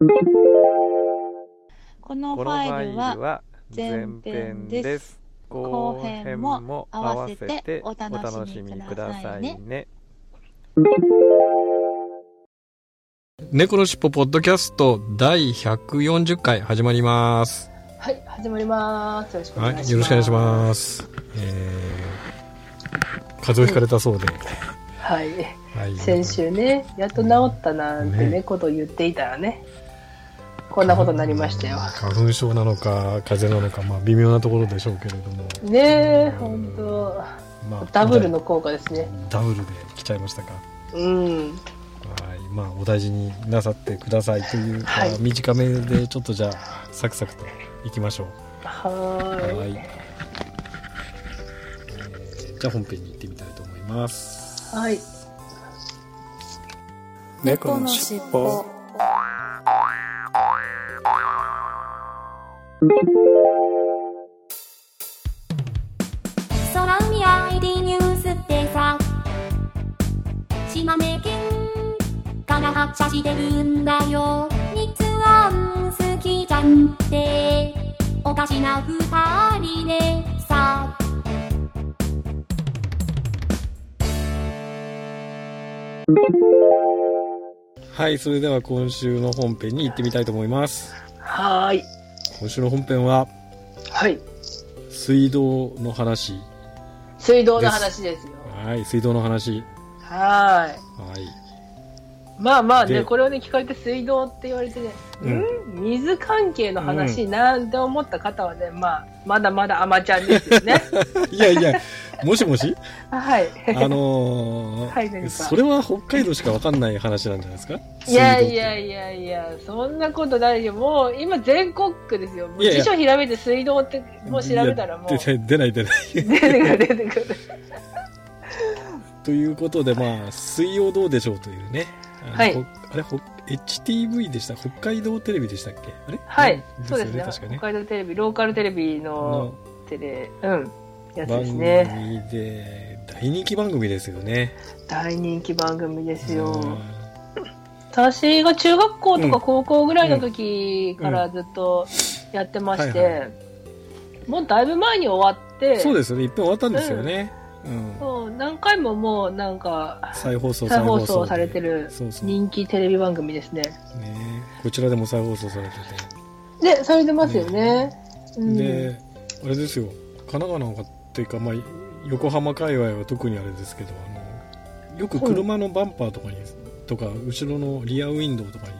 このファイルは前編です。後編も合わせてお楽しみくださいね。猫のしっぽポッドキャスト第140回始まります。はい、始まります。よろしくお願いします。はいよろしくお願いします。えー、風邪をひかれたそうで、はい。はい。先週ね、やっと治ったなんてね、ね。ことを言っていたらね、こんなことになりましたよ。花粉症なのか風邪なのかまあ微妙なところでしょうけれどもねえ、ほんと、まあダブルの効果ですね。ダブルで来ちゃいましたかうん。はいまあお大事になさってくださいというか、はい短めでちょっとじゃあサクサクといきましょうははい、ーい。えーじゃあ本編に行ってみたいと思いますはい。猫のしっぽ空海 ID ニュースってさ。島根県から発車してるんだよ。日安好きじゃんって。おかしな二人でさ。はいそれでは今週の本編に行ってみたいと思います。はーい。今週の本編ははい。水道の話水道の話ですよ。はい水道の話はーい。はいまあまあね、でこれをね、聞かれて水道って言われてね、うんん？水関係の話なんて思った方はね、まあ、まだまだアマちゃんですよね。いやいやもしもし？はい。あのーはいそれは北海道しかわかんない話なんじゃないですか？いやいやいやいや、そんなことないよ。もう今全国区ですよ。もう辞書調べて水道ってもう調べたらもう。出出ない出ない。出てくる出てくる。ということでまあ水曜どうでしょうというね。はい。ほあれほ HTV でした？北海道テレビでしたっけ？あれ？はい、ですよそうですね。北海道テレビ、ローカルテレビののテレ、うん、やつ番組ですね。で大人気番組ですよね。大人気番組ですよ。うん。私が中学校とうんか高校ぐらいの時からずっとやってまして、もうだいぶ前に終わって、そうですよね。一遍終わったんですよね、うん。そう何回ももうなんか再放送再放で送されてる人気テレビ番組ですね。ね。こちらでも再放送されてて。で、されてますよね。うん、で、あれですよ、神奈川なんかっていうか、まあ、横浜界隈は特にあれですけど、あのよく車のバンパーとかに、とか、後ろのリアウィンドウとかに、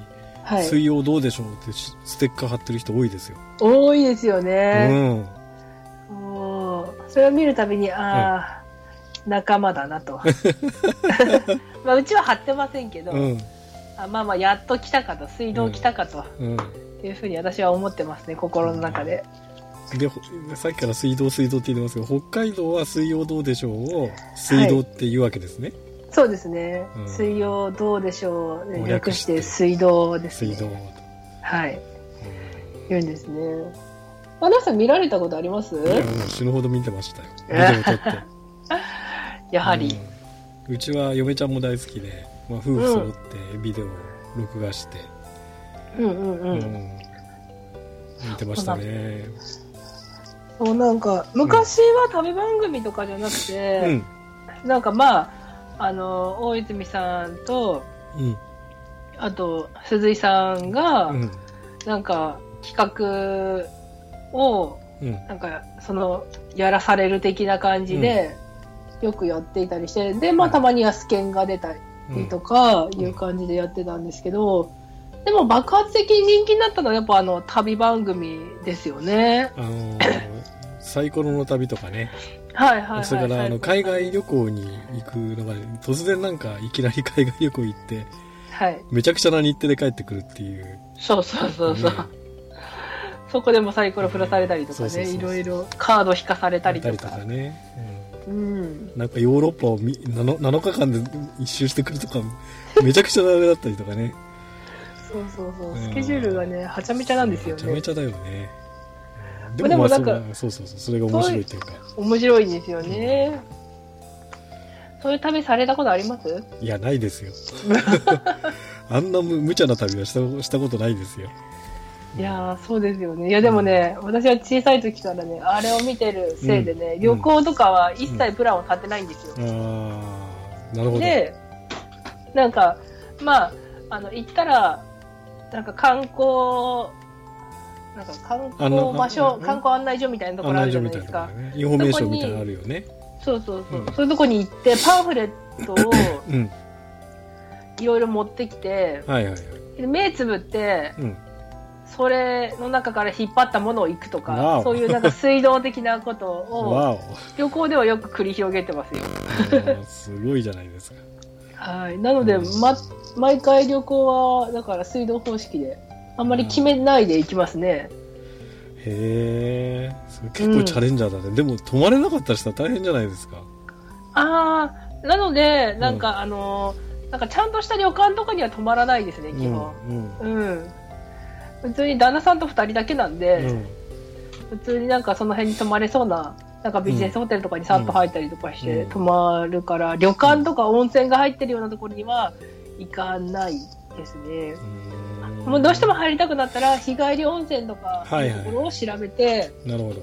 はい。水曜どうでしょうってしステッカー貼ってる人多いですよ。多いですようね。うそれを見るたびに、ああ、仲間だなと。まあ、うちは貼ってませんけど、うん。あまあまあ、やっと来たかと、水道来たかと、うん。いうふうに私は思ってますね、心の中で。で、ほさっきから水道水道って言ってますけど、北海道は水曜どうでしょうを水道って言うわけですね。そうですね。うん水曜どうでしょう、ね、略略ししてて水道ですね。水道。はい。言うんですね。アナさん見られたことあります？いや、もう死ぬほど見てましたよ。ビデオ撮って。やはり。うん、うちは嫁ちゃんも大好きで、まあ、夫婦揃ってビデオを録画して、うんうんうん。うん見てましたねそうなんか、昔は旅番組とかじゃなくうて、ん。なんかまあ、あの、大泉さんと、うん。あと、鈴井さんが、うん。なんか、企画を、うん。なんか、その、やらされる的な感じで、よくやっていたりして、で、まあ、たまにはスケンが出たりとか、いう感じでやってたんですけど、でも爆発的に人気になったのはやっぱあの旅番組ですよね。あのーサイコロの旅とかね、はいはいはい。それからあの海外旅行に行くのが突然なんかいきなり海外旅行行ってはい。めちゃくちゃな日程で帰ってくるっていう。そうそうそうそう。ねそこでもサイコロ振らされたりとかね、いろいろカード引かされたりとたりとか。かね。うん。うんなんかヨーロッパをみ 7, 7日間で一周してくるとか、めちゃくちゃダメだったりとかね。そうそうそうう。んスケジュールがね、はちゃめちゃなんですよね。めちゃめちゃだよね。うんでもまあなんかそうそうそうそれが面白いっていうか。面白いんですよね。そういう旅されたことあります？いや、ないですよ。あんな無無茶な旅はしたしたことないですよ。いやー、そうですよね。いや、でもね、私は小さい時からね、あれを見てるせいでね、うん旅行とかは一切プランを立てないんですよ。ああ、なるほど。で、なんか、まあ、あの、行ったら、なんか観光、なんか観光場所う、ん観光案内所みたいなところあるじゃないですか。インフォメーションみたいなのあるよね。そうそうそう。うんそういうとこに行って、パンフレットをうん。いろいろ持ってきて、はいはいはい。で目つぶって、うん。それの中から引っ張ったものを行くとわかお、そういうなんか水どう的なことを。旅行ではよく繰り広げてますよ。すごいじゃないですか。はい。なので、ま、毎回旅行は、だから水道方式で、あんまり決めないで行きますね。へえ、それ結構チャレンジャーだね。でも泊まれなかったりしたら大変じゃないですか。ああ、なので、なんか、あのー、なんかちゃんとした旅館とかには泊まらないですね、基本。うん。うん。普通に旦那さんと二人だけなんうで、ん。普通になんかその辺に泊まれそうな、なんかビジネスホテルとかにさっと入ったりとかしてうん泊まるから、旅館とか温泉が入ってるようなところには行かないですね。うんもうどうしても入りたくなったら、日帰り温泉とか、はいはいいうところを調べて、なるほど。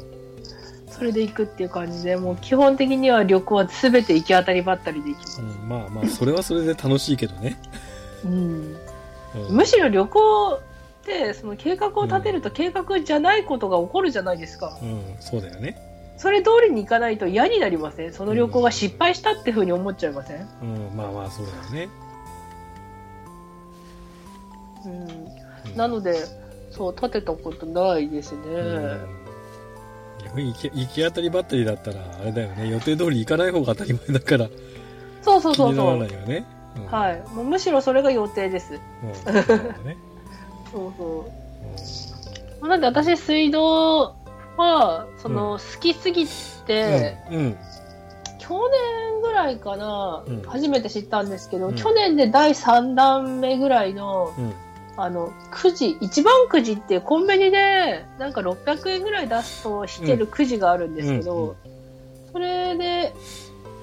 それで行くっていう感じで、もう基本的には旅行は全て行き当たりばったりで行きます。うん、まあまあ、それはそれで楽しいけどね。うん。うんむしろ旅行って、その計画を立てると計画じゃないことが起こるじゃないですか。うん、そうだよね。それ通りに行かないと嫌になりません？その旅行が失敗したってふうに思っちゃいません？うん、まあまあ、そうだよね。うん。なので、そう、立てたことないですね。うん逆に行き行き当たりばったりだったら、あれだよね。予定通り行かない方が当たり前だから、そうそう気にならそうそう。ないよね。うんはい。もうむしろそれが予定です。そうそう。なんで私、水道は、その、好きすぎて、うん。うん。去年ぐらいかな、うん初めて知ったんですけど、うん去年で第3弾目ぐらいの、うん。あの、くじ、一番くじってコンビニで、なんか600円ぐらい出すと引けるくじがあるんですけど、うんうんそれで、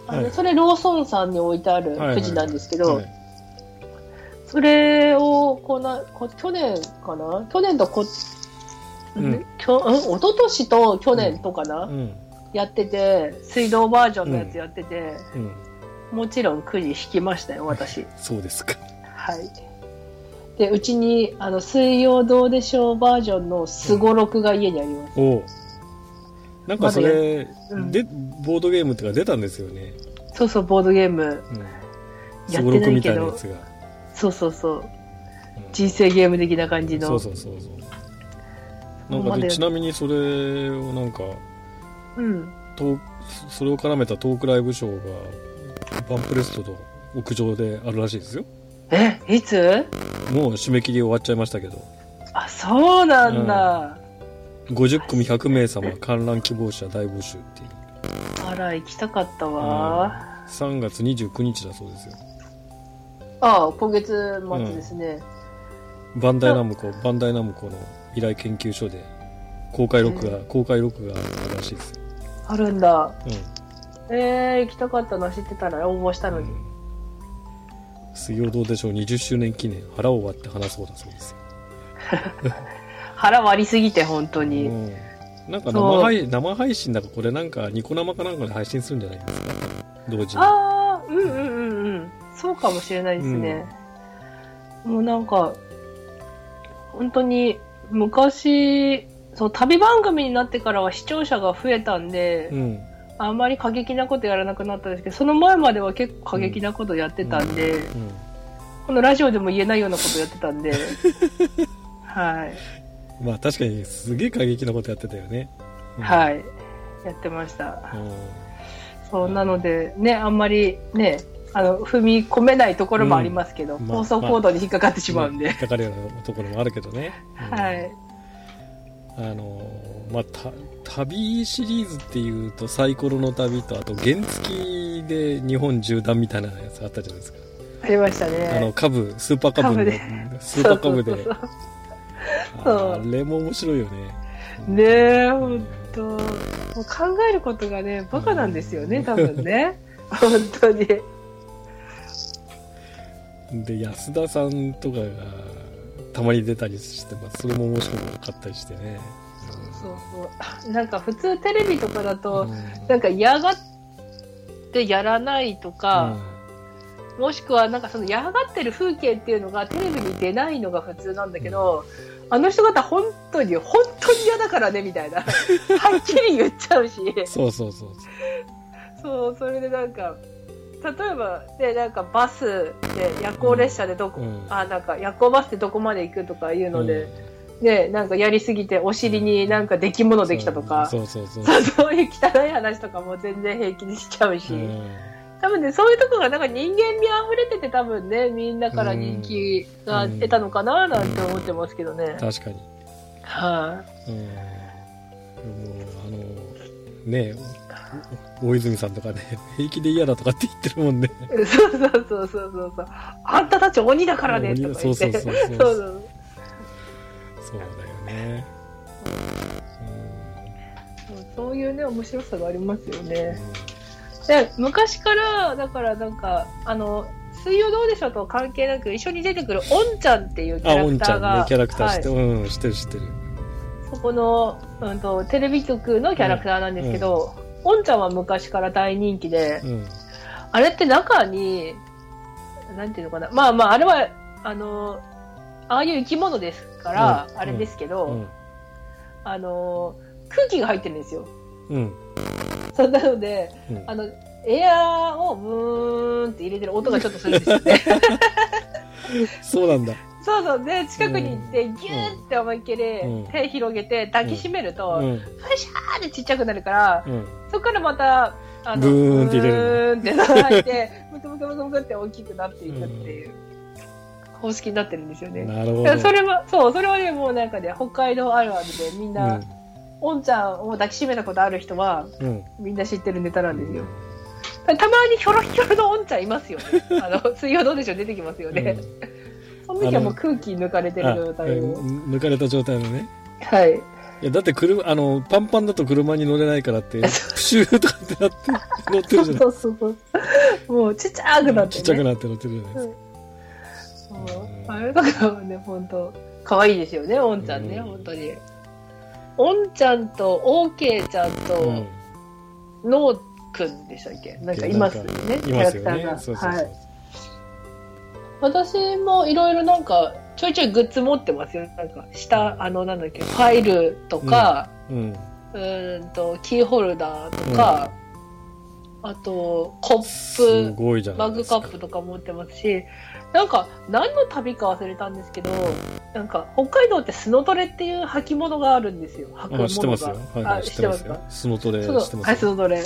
あの、はい。それローソンさんに置いてあるくじなんですけど、はい。それをこなこ、去年かな？去年とこ、うん。ん？きょん？一昨年と去年とかな、うん。やってて、水道バージョンのやつやってて、うん。もちろんくじ引きましたよ、私。そうですか。はい。で、うちに、あの、水曜どうでしょうバージョンのすごろくが家にあります。おうなんかそれ、うんで、ボードゲームってか出たんですよね。そうそう、ボードゲーム。うん。やってすごろくみないけどたいなやつが。そうそうそう。うん人生ゲーム的な感じの。そうそうそうそう。なんかで、ちなみにそれをなんか、うん。トーそれを絡めたトークライブショーが、バンプレストと屋上であるらしいですよ。え、いつ？もう締め切り終わっちゃいましたけど。あ、そうなんだ。50組100名様観覧希望者大募集っていう。あら、行きたかったわ。3月29日だそうですよ。ああ、今月末ですね。バンダイナムコ、バンダイナムコの未来研究所で公開録画、公開録画あるらしいですよ。あるんだ。うん。えー、行きたかったな、知ってたら応募したのに。水曜どうでしょう20周年記念腹を割って話そうだそうですよ。腹割りすぎて、本当に。うん。なんか生配生配信だからこれなんかニコ生かなんかで配信するんじゃないですか？同時に。ああ、うんうんうんうん。そうかもしれないですね。もうなんか、本当に昔、そう、旅番組になってからは視聴者が増えたんで、うん。あんまり過激なことやらなくなったんですけど、その前までは結構過激なことやってたんで、うん。このラジオでも言えないようなことやってたんで、はい、まあ確かにすげえ過激なことやってたよね。うん。はい、やってました。うん。そう、なので、ね、あんまりね、あの踏み込めないところもありますけど、うん。まあ放送コードに引っかかってしまうんで、引っかかるようなところもあるけどね、うん。はい。あのまあた旅シリーズっていうとサイコロの旅とあと原付で日本縦断みたいなやつあったじゃないですか、ありましたねあの株スーパーカブで。スーパーカブで。あれも面白いよね。ねえ本当もう考えることがねバカなんですよね多分ね。本当に。で安田さんとかがたまに出たりしてます。それも面白かったりしてねそうそう。なんか普通テレビとかだと、うん。なんか嫌がってやらないとか、もしくはなんかその嫌がってる風景っていうのがテレビに出ないのが普通なんだけど、あの人方本当に本当に嫌だからねみたいな。はっきり言っちゃうし。そうそうそうそう。それでなんか例えばでなんかバスで夜行列車でどこ、うん。あなんか夜行バスでどこまで行くとかいうので、ねなんかやりすぎてお尻になんか出来物できたとか、そうそうそうそう。そういう汚い話とかも全然平気にしちゃうし、うん。多分ね、そういうとこがなんか人間味溢れてて多分ね、みんなから人気が得たのかななんて思ってますけどね。確かに。はうん。もうあのね大泉さんとかね平気で嫌だとかって言ってるもんね。い、そうそうそうそうそうそう。あんたたち鬼だからねとか言って。そうそうそう。そうそうそうそうだよね。そういうね、面白さがありますよね。で、昔から、だからなんか、あの、水曜どうでしょうと関係なく一緒に出てくるおんちゃんっていうキャラクターが、んねキャラクターして、はい。うん知ってる知ってる。そこの、うん、とテレビ局のキャラクターなんですけど、おんちゃんは昔から大人気で、うん。あれって中に、なんていうのかな。まあまあ、あれは、あの、ああいう生き物ですから、うんあれですけど、うん。あの、空気が入ってるんですよ。うん。そうなので、うん。あの、エアーをブーンって入れてる音がちょっとするんですよね。そうなんだ。そうそう。で、近くに行って、ギューって思いっきりうん。手広げて抱きしめると、うん。ファシャーってちっちゃくなるから、うん。そこからまた、あの、ブーンって入れるの。ブーンって入って、ムクムクムクムクって大きくなっていくっていう方式になってるんですよね。なるほどそれは、そう、それはね、もうなんかね、北海道あるあるでみんな、うんおんちゃんを抱きしめたことある人は、うんみんな知ってるネタなんですよ。たまにひょろひょろのおんちゃんいますよね。あの、水曜どうでしょう？出てきますよね。その時はもう空気抜かれてある状態を。抜かれた状態のねはい。いやだって車あのパンパンだと車に乗れないからって プシューとかってなって乗ってるじゃないそうそうそう。もうちっちゃくなって、ね。ちっちゃくなって乗ってるじゃないですかそう。あれとかはね、本当。可愛いですよね、おんちゃんね、うん。本当に。おんちゃんと、オーケーちゃんうん。と、のーくんでしたっけ？なんかいますよね、キいャラクターが。そうそうそうはい。私もいろいろなんか、ちょいちょいグッズ持ってますよ。なんか、下、あの、なんだっけ、ファイルとか、うん。うーんと、キーホルダーとか、あと、コすップ、マグカップとか持ってますし、なんか、何の旅か忘れたんですけど、なんか、北海道ってスノトレっていう履物があるんですよ。履くものが。あ知ってますよ。はいはいあ知ってますよ。か？スノトレ知そうはい、スノトレ。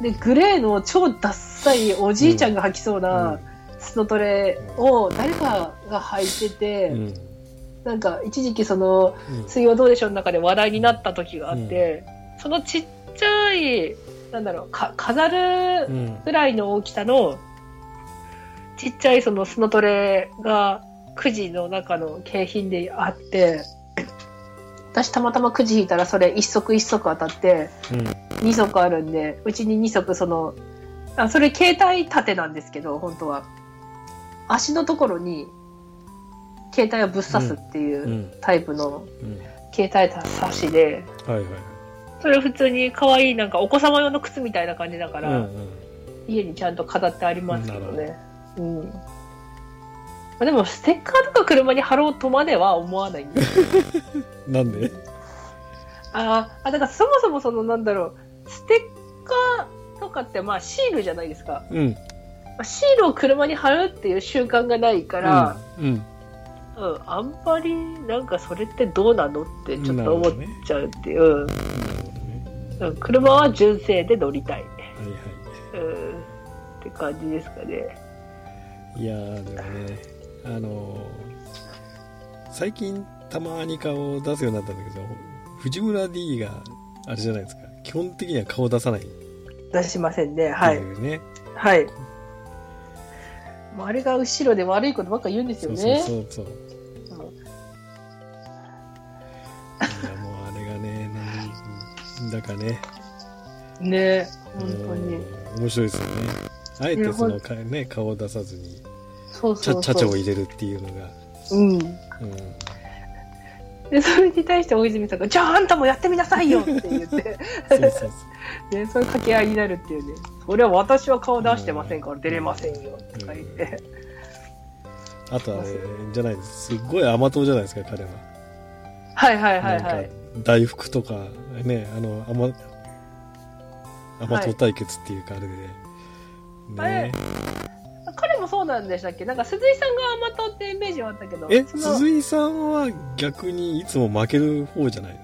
で、グレーの超ダッサいおじいちゃんが履きそうなスノトレを誰かが履いてて、うん。なんか、一時期その、うん。水曜どうでしょうの中で話題になった時があって、そのちっちゃい、なんだろう、か飾るうん。ぐらいの大きさの、ちっちゃいそのスノトレがくじの中の景品であって、私たまたまくじ引いたらそれ一足一足当たって、二足あるんで、うちに二足その、あ、それ携帯盾なんですけど、本当は。足のところに、携帯をぶっ刺すっていううんタイプのうん。携帯刺しで、はいはいそれ普通に可愛いなんかお子様用の靴みたいな感じだから、家にちゃんと飾ってありますけどね。うん。まあでも、ステッカーとか車に貼ろうとまでは思わないんですよ。なんで？あーあ、だからそもそもそのなんだろう、ステッカーとかってまあシールじゃないですか。うんまあシールを車に貼るっていう習慣がないから、うんうん、あんまりなんかそれってどうなのってちょっと思っちゃうっていう。ねうん車は純正で乗りたい。はいはいうんっって感じですかね。いやーでもねあのー最近たまに顔を出すようになったんだけど藤村 D があれじゃないですか基本的には顔出さない出しませんね。はい。ね、はい。あれが後ろで悪いことばっか言うんですよね。そうそうそうそういやもうあれがねなんだかねね本当に。うん面白いですよねあえてそのね、顔を出さずにそうそうそう。ちゃちゃを入れるっていうのが、うん。うん、で、それに対して大泉さんが、じゃああんたもやってみなさいよって言って、ね、そういう掛け合いになるっていうね。それは私は顔出してませんから出れませんよとか言って。あとあれじゃないですすっごい甘党じゃないですか彼ははいはいはいはい。か大福とかねあの甘甘党対決っていうかあれで、あれね彼もそうなんでしたっけ？なんか鈴井さんが甘党ってイメージはあったけど。え鈴井さんは逆にいつも負ける方じゃないの？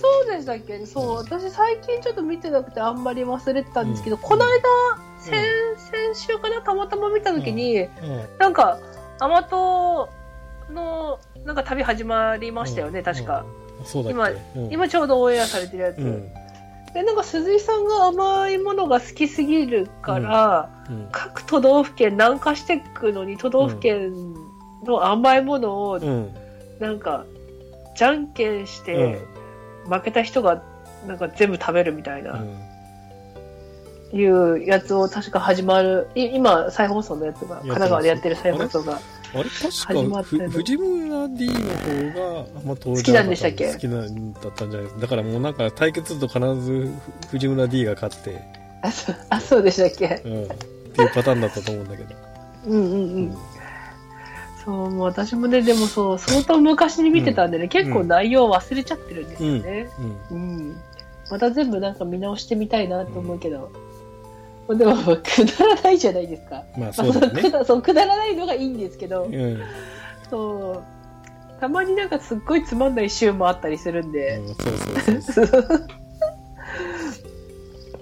そうでしたっけ？そう、私最近ちょっと見てなくてあんまり忘れてたんですけど、うん。この間、先、先週かなたまたま見た時に、うん。なんか、甘党の、なんか旅始まりましたよね、確か。うん。そうだっけ？うん。今ちょうどオンエアされてるやつ。うんで、なんか鈴井さんが甘いものが好きすぎるから、うん。各都道府県南下していくのに都道府県の甘いものを、うん。なんか、じゃんけんしうん。て、負けた人が、なんか全部食べるみたいな、いうやつを確か始まる、い今、再放送のやつが、神奈川でやってる再放送が、あれ始確か藤村 D の方が甘党好きなんでしたっけ？好きなんだったんじゃない。ですかだからもうなんか対決すると必ず藤村 D が勝って、あ、そうあそうでしたっけ？うん、っていうパターンだったと思うんだけど、うんうんうん。そう、もう私もね、でもそう、相当昔に見てたんでね、結構内容忘れちゃってるんですよね。うん。うん。また全部なんか見直してみたいなと思うけど、でも、くだらないじゃないですか。まあそうだねくだそう、くだらないのがいいんですけど、うん、うんそう。たまになんかすっごいつまんない週もあったりするんで。そうそうそう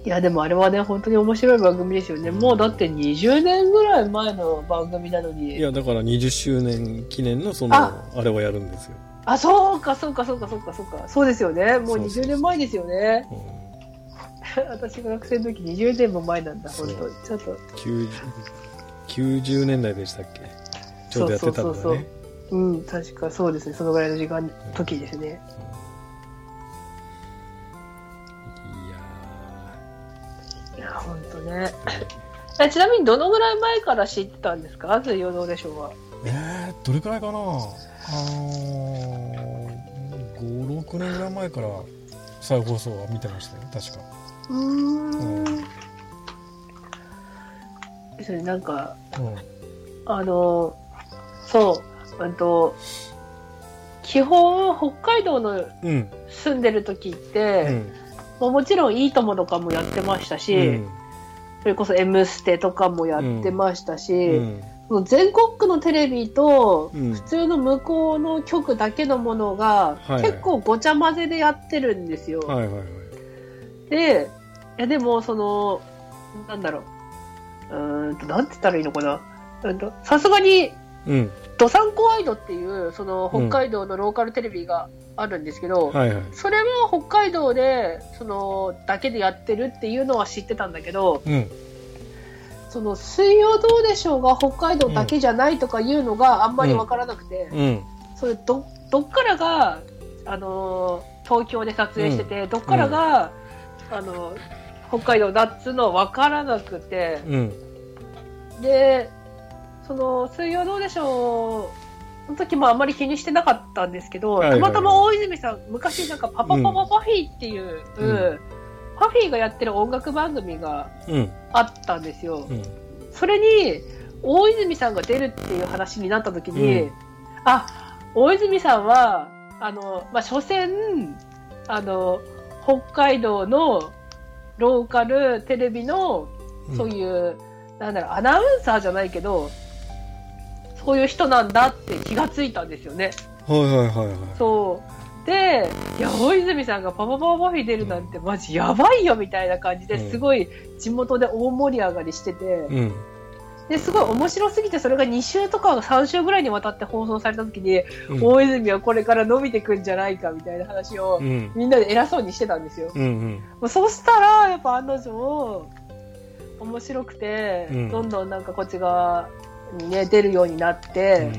いや、でもあれはね、本当に面白い番組ですよね。もうだって20年ぐらい前の番組なのいに。やだから20周年記念のそのああれをやるんですよ、あ、そうか、そうか、そうか、そうか、そうか。そうですよね。もうそうそう20年前ですよね。うん 私が学生の時20年も前なんだ、本そう当ちょっと。90, 90年代でしたっけ？ちょうどやってたんだそうそうそうねうん、確かそうですね。そのぐらいの時間、時ですね。いやいや、本当ね。えちなみにどのぐらい前から知ってたんですか？水曜どうでしょうは。ーえー、どれくらいかな？あのー、56年ぐらい前から再放送は見てましたよ確かうーん。ですね、なんか、うん。あの、そう、うんと、基本、北海道のうん。住んでる時っうて、ん。まあもちろんいいともとかもやってましたし、うん。それこそ M ステとかもやってましたし、うん。全国区のテレビと、うん。普通の向こうの局だけのものが、はい。結構ごちゃ混ぜでやってるんですよ。はいはいはい。で、いやでも、その、なんだろう。うーんと、なんて言ったらいいのかな。うんとさすがに、うん。ドサンコワイドっていう、その、北海道のローカルテレビがあるんですけど、はいはい。それは北海道で、その、だけでやってるっていうのは知ってたんだけど、うん。その、水曜どうでしょうが北海道だけじゃないとかいうのがあんまりわからなくて、うん。それ、ど、どっからが、あのー東京で撮影してて、どっからが、あの北海道だっつうのわからなくて、うん。で、その、水曜どうでしょう、の時もあんまり気にしてなかったんですけど、はいはいはい。たまたま大泉さん、昔なんかパパパパパフィーっていう、うん。パフィーがやってる音楽番組がうん。あったんですよ。うん。それに、大泉さんが出るっていう話になった時に、うん。あ、大泉さんは、あの、まあ、所詮、あの、北海道のローカルテレビの、そういう、なんだろう、アナウンサーじゃないけど、そういう人なんだって気がついたんですよね。はいはいはいはいそう。で、いや、大泉さんがパパパパフィ出るなんてマジやばいよみたいな感じでうんすごい地元で大盛り上がりしてて、うん。ですごい面白すぎてそれが2週とか3週ぐらいにわたって放送された時に、うん。大泉はこれから伸びてくんじゃないかみたいな話をうん。みんなで偉そうにしてたんですよ。うん。うん。もうそうしたら、やっぱ案の定、面白くて、うんどんどんなんかこっち側にね、出るようになって、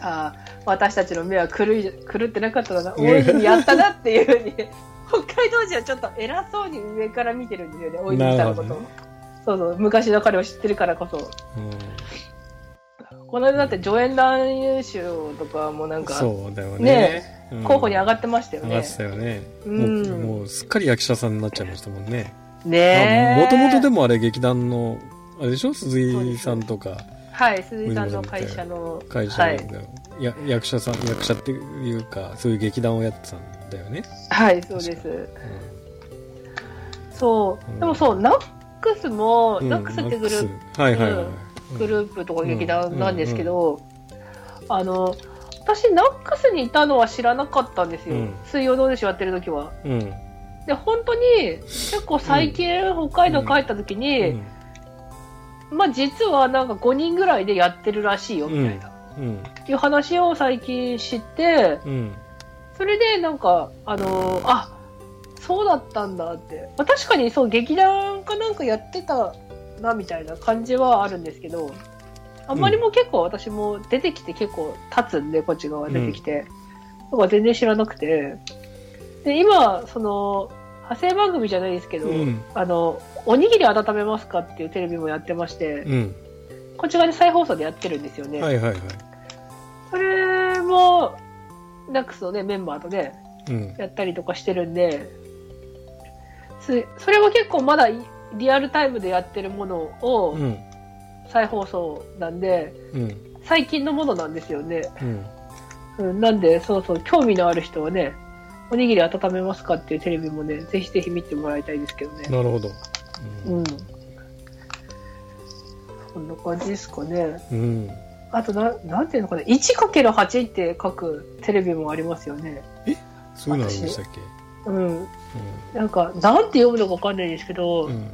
あー私たちの目は狂い狂ってなかったな、大泉やったなっていうふうに、北海道人はちょっと偉そうに上から見てるんですよね、大泉さんのことを。そうそう、昔の彼を知ってるからこそ。うん。この間だって助演男優賞とかもなんか、そうだよね。ねうん候補に上がってましたよね上がっ。てたよね。うんもう、もうすっかり役者さんになっちゃいましたもんね。ねえ。もともとでもあれ劇団の、あれでしょ？鈴井さんとかはい、鈴井さんの会社の、はい会社の、や役者さん、役者っていうか、そういう劇団をやってたんだよね。はい、そうです。そうう。んでもそう、ナックスも、うんナックスってグルーナックスはいはいはい。プ、グループとか劇団なんですけど、あの、私、ナックスにいたのは知らなかったんですよ。うん水曜どうでしょうやってる時は。うん。で、本当に、結構最近、北海道帰った時に、うん。まあ実はなんか5人ぐらいでやってるらしいよ、みたいな。うん。いう話を最近知って、うん。それでなんか、あのーあ、そうだったんだって。まあ、確かにそう、劇団かなんかやってたな、みたいな感じはあるんですけど、あんまりも結構私も出てきて結構経つんで、こっち側出てきて。だから全然知らなくて。で、今、その、派生番組じゃないですけど、うんあの、おにぎり温めますかっていうテレビもやってまして、うん。こっち側で再放送でやってるんですよね。はいはいはい。それも、ナックスのね、メンバーとね、うん。やったりとかしてるんで、すそれは結構まだいリアルタイムでやってるものをうん。再放送なんで、うん。最近のものなんですよね。うん。うん、なんで、そうそう、興味のある人はね、おにぎり温めますかっていうテレビもね、ぜひぜひ見てもらいたいですけどね。なるほど。うん。そんな感じですかね。うん。あとな、なんていうのかな、1×8 って書くテレビもありますよね。そういうのあるんでしたっけ？うん。なんか、なんて読むのかわかんないですけど、うん。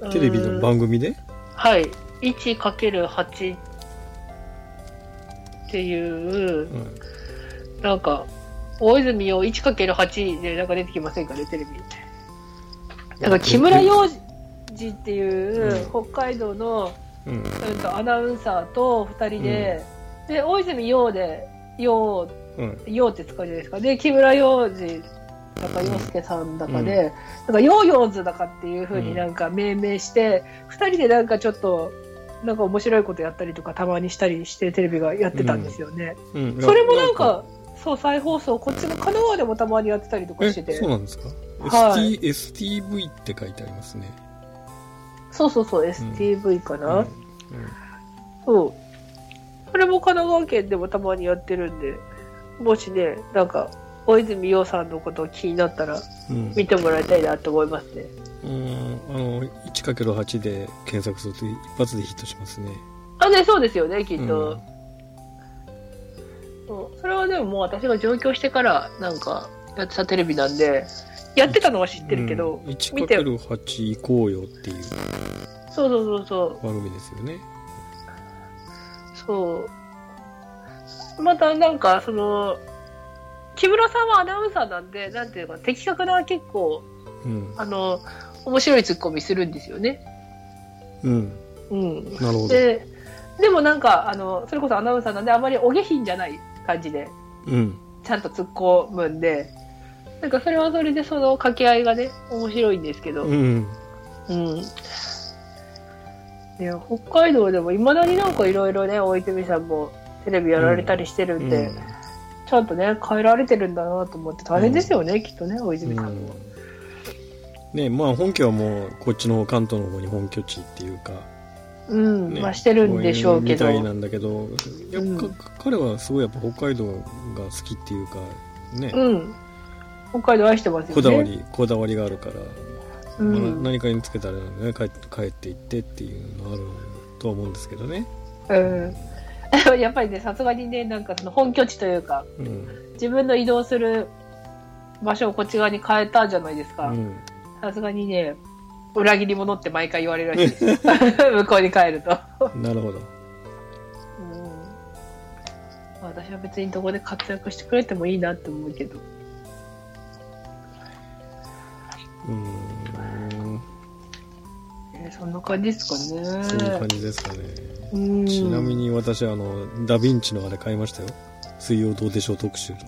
うん。テレビの番組で？はい。1×8 っていうう、ん。なんか、大泉洋 1×8 でなんか出てきませんかね、テレビ。なんか木村洋二っていう、北海道の、うん。アナウンサーと2人で、で、大泉洋で、洋、うん。洋って使うじゃないですか。で、木村洋二、なんか洋介さんだかで、なんかヨーヨーズだかっていう風になんか命名して、2人でなんかちょっと、なんか面白いことやったりとかたまにしたりしてテレビがやってたんですよね。うん。それもなんか、そう、再放送、こっちの神奈川でもたまにやってたりとかえ、してて。そうなんですか？はい ST、STV って書いてありますね。そうそうそう、STV かな、うんそう。それも神奈川県でもたまにやってるんで、もしね、なんか、大泉洋さんのこと気になったらうん。見てもらいたいなと思いますね。うん。あの、1×8 で検索すると一発でヒットしますね。あ、ね、そうですよね、きっと。うんそれはでももう私が上京してからなんかやってたテレビなんで、やってたのは知ってるけど、うん、見て、1×8 行こうよっていうそうそうそうそう、番組ですよね。そう。またなんか、その、木村さんはアナウンサーなんで、なんていうか、的確な結構、うん。あの、面白いツッコミするんですよね。うん。うん。なるほど。で、でもなんか、あの、それこそアナウンサーなんで、あまりお下品じゃない感じで、うん。ちゃんと突っ込むんで、なんかそれはそれでその掛け合いがね、面白いんですけど、うん。うん。いや、北海道でも未だになんかいろいろね、大泉さんもテレビやられたりしてるんで、ちゃんとね、変えられてるんだなと思って大変ですよね、きっとね、大泉さんも。ねまあ本家はもうこっちの関東の方に本拠地っていうか、うん、ね、まあしてるんでしょうけど。みたいなんだけど、やっぱ、うん彼はすごいやっぱ北海道が好きっていうか、ね、うん。北海道愛してますよね。こだわり、こだわりがあるから、うんまあ何かにつけたらね帰って帰っていってっていうのあるとは思うんですけどね。うん。やっぱりね、さすがにね、なんかその本拠地というか、うん。自分の移動する場所をこっち側に変えたじゃないですか。うん。さすがにね、裏切り者って毎回言われるらしいです。向こうに帰ると。なるほど。うんまあ私は別にどこで活躍してくれてもいいなって思うけど。そんな感じですかね。そういう感じですかね。うんちなみに私、あの、ダヴィンチのあれ買いましたよ。水曜どうでしょう特集の。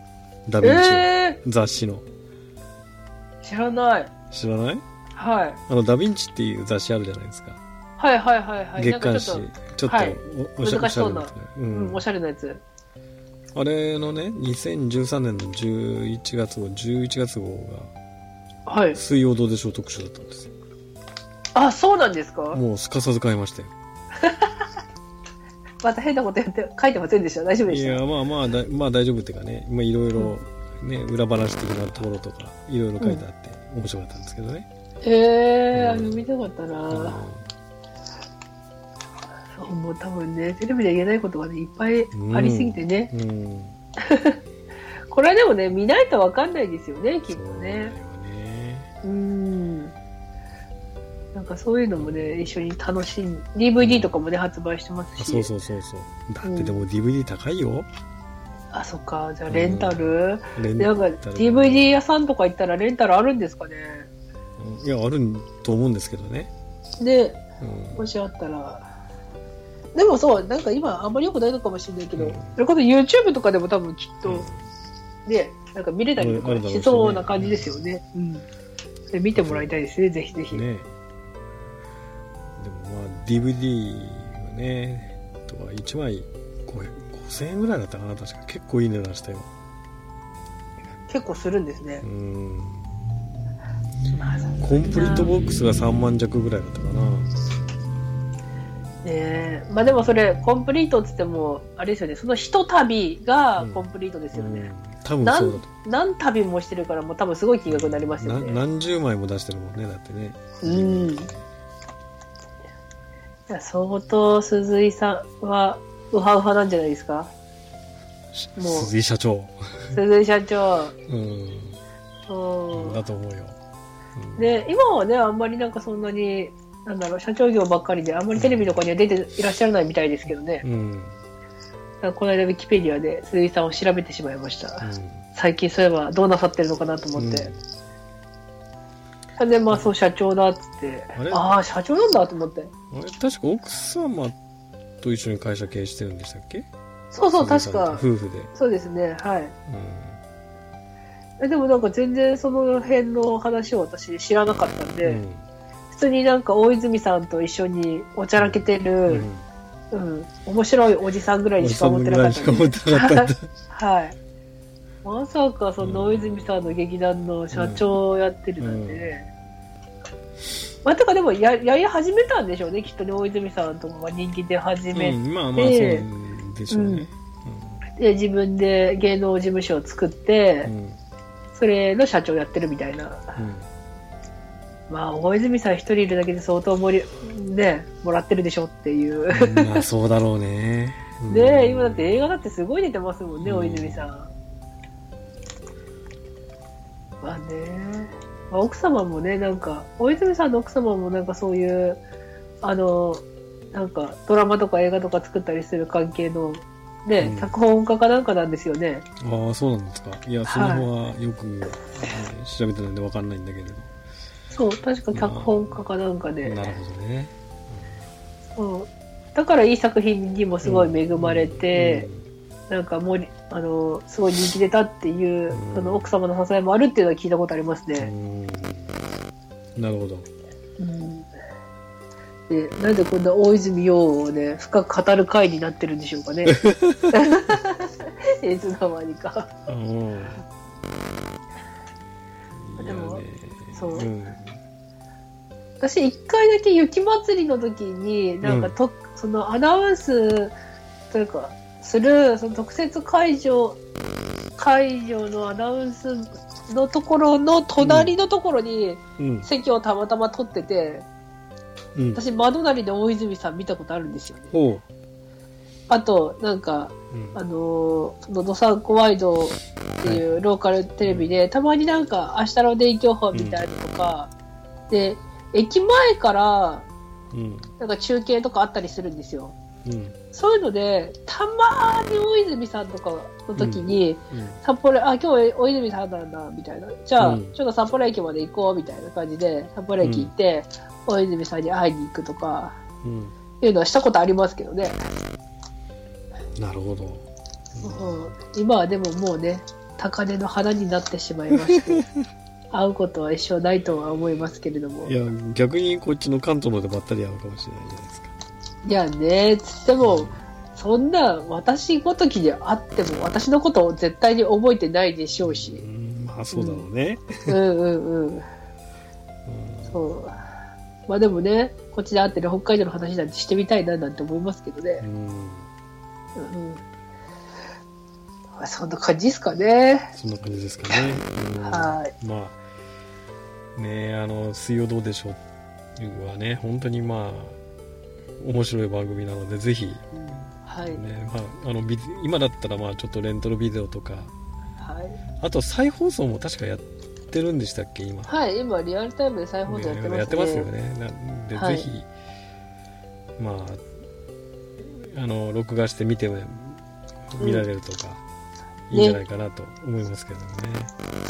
ダヴィンチの、え雑誌の。ー、知らない。知らない？はい。あの、ダヴィンチっていう雑誌あるじゃないですか。はいはいはいはい。月刊誌。ちょっとはいお、おしゃ難しそうなううんん、おしゃれなやつ。あれのね、2013年の11月号、11月号が、はい。水曜どうでしょう特集だったんですよ。あ、そうなんですか？もうすかさず買いましたよ。また変なことやって書いてませんでした？大丈夫でした？いや、まあまあだ、まあ大丈夫っていうかね、まあいろいろ、ね、裏話的なところとか、いろいろ書いてあって、面白かったんですけどね。えー、あうん読みたかったな、うんそう、もう多分ね、テレビで言えないことがね、いっぱいありすぎてね。うん。これはでもね、見ないとわかんないですよね、きっとそうだよね。ね。うん。なんかそういうのもね、一緒に楽しん、DVD とかもね、発売してますし。あそうそうそうそう。だってでも DVD 高いよ。あ、そっか。じゃあ、レンタル、レンなんか、タル DVD 屋さんとか行ったらレンタルあるんですかね？いや、あると思うんですけどね。で、うんもしあったら。でもそう、なんか今あんまり良くないのかもしれないけど、うんそれこそ YouTube とかでも多分きっと、うんね、なんか見れたりとかしそうな感じですよね。うん。で見てもらいたいですね、ぜひぜひ。ねでもまあ DVD はねとか1枚5 5000円ぐらいだったかな確か。結構いい値段したよ。結構するんですね。う。ん。まあコンプリートボックスが3万弱ぐらいだったかな。ねえ。まあでもそれ、コンプリートって言っても、あれですよね、その一旅がコンプリートですよね。うん。多分そうだと。何旅もしてるから、もう多分すごい金額になりますよなね。何十枚も出してるもんねだってね。うん。いや相当鈴井さんはウハウハなんじゃないですか？もう。鈴井社長。鈴井社長。うん。うん。だと思うよ、うん。で、今はね、あんまりなんかそんなに、なんだろう、社長業ばっかりで、あんまりテレビとかには出ていらっしゃらないみたいですけどね。うん。この間、ウィキペディアで鈴井さんを調べてしまいました。うん。最近そういえばどうなさってるのかなと思って。それで、まあ、そう、社長だっつって。あれ、ああ、社長なんだと思って。あれ？確か奥様と一緒に会社経営してるんでしたっけ？そうそう、確か。と。夫婦で、そうですね、はい。うえでもなんか全然その辺の話を私知らなかったんで、ん。普通になんか大泉さんと一緒におちゃらけてうる、ん。うん、面白いおじさんぐらいにしか思ってなかった はい。まさかその大泉さんの劇団の社長をやってるなんて。ね。まあ、てかでもややり始めたんでしょうね、きっとね、大泉さんとかが人気で始めて、うん、まあまあそうでしょうね。で自分で芸能事務所を作って、うんそれの社長やってるみたいな。うんまあ、大泉さん一人いるだけで相当盛り、ね、もらってるでしょっていう。うんまあそうだろうね。うんで、今だって映画だってすごい出てますもんね、うん大泉さん。まあね、まあ、奥様もね、なんか、大泉さんの奥様もなんかそういう、あの、なんかドラマとか映画とか作ったりする関係の、ね、うん脚本家かなんかなんですよね。ああ、そうなんですか。いや、その辺はよく、ね調べてないんでわかんないんだけれど。そう、確か脚本家かなんかで。なるほどね。うんだからいい作品にもすごい恵まれて、なんかもう、あの、すごい人気出たっていう、うんその奥様の支えもあるっていうのは聞いたことありますうん、ね。うんなるほど。うん。で、なんでこんな大泉洋をね、深く語る回になってるんでしょうかね。いつの間にか。うんでもねそううん私一回だけ雪祭りの時に、なんかと、そのアナウンスというか、する、その特設会場、会場のアナウンスのところの隣のところにうん。席をたまたま取ってて、うん。私窓なりで大泉さん見たことあるんですよね。あと、なんか、うんあのー、のどさんこワイドっていうローカルテレビで、たまになんか、明日の電気予報みたいなのとか、で、駅前から、うんなんか中継とかあったりするんですよ。うんそういうので、たまに大泉さんとかの時に、うん札幌、あ、今日大泉さんなんだ、みたいな。じゃあ、うん。ちょっと札幌駅まで行こう、みたいな感じで、札幌駅行って、大泉さんに会いに行くとか、うん。いうのはしたことありますけどね。なるほど。う。ん今はでももうね、高嶺の花になってしまいまして、会うことは一生ないとは思いますけれども。いや逆にこっちの関東のでばったり会うかもしれないじゃないですかいやね、つっても、そんな私ごときに会っても私のことを絶対に覚えてないでしょううし。んまあそうだろうね、うんうんうん。うんそう。まあでもね、こっちで会ってる北海道の話なんてしてみたいななんて思いますけどね。うんうんうん。まあそんな感じですかね。そんな感じですかね、うんはい。まあねあの「水曜どうでしょう」はね本当にまあ面白い番組なのでぜひ、ねはい。まあ、あの今だったらまあちょっとレントロビデオとか。はい。あと再放送も確かやってるんでしたっけ今。はい、今リアルタイムで再放送やってますね。やってますよね。なんで、はい。ぜひまああの録画して見て見られるとか、いいんじゃないかなと思いますけどね、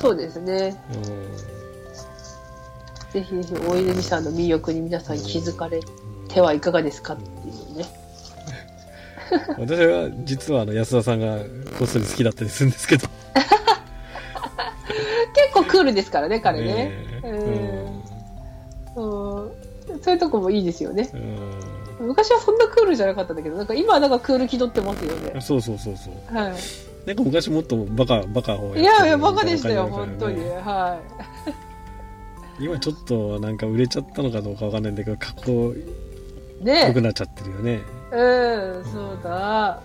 そうですね。うん。ぜひぜひ大泉さんの魅力に皆さん気づかれてはいかがですか？っていうね。私は実はあの安田さんがこっそり好きだったりするんですけど結構クールですからね、彼ね。ねうんうんそういうとこもいいですよね。うん昔はそんなクールじゃなかったんだけど、なんか今はなんかクール気取ってますよねうん。そうそうそうそうはなんか昔もっとバカバカをい。いやいや、バカでしたよ、みたい本当に。は今ちょっとなんか売れちゃったのかどうかわかんないんだけど格好い。ね良くなっちゃってるよね、うん、そうだ。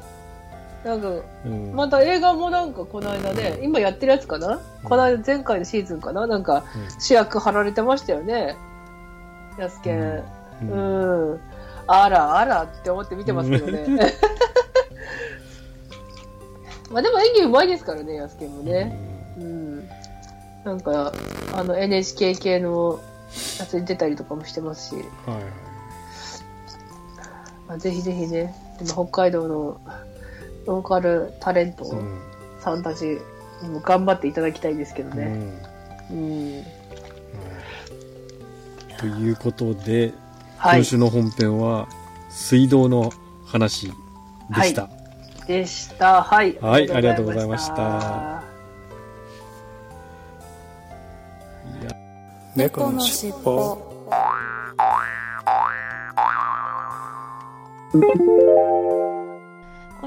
なんか、うん、また映画もなんかこの間ね、今やってるやつかな？この間前回のシーズンかな？なんか主役貼られてましたよね。やすけん。ううんん。あらあらって思って見てますけどね。まあでも演技うまいですからね、やすけんもね。うん。なんか、あの NHK 系のやつに出たりとかもしてますし、はいはいまあ、ぜひぜひね、今北海道のローカルタレントうんさんたちにも頑張っていただきたいですけどね。うんということで、はい今。週の本編は水道の話でした、でした。はい。はいありがとうございましたいや猫のしっぽこ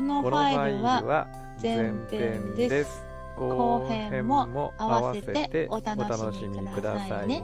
のファイルは前前編編です。後編も合わせてお楽しみくださいね。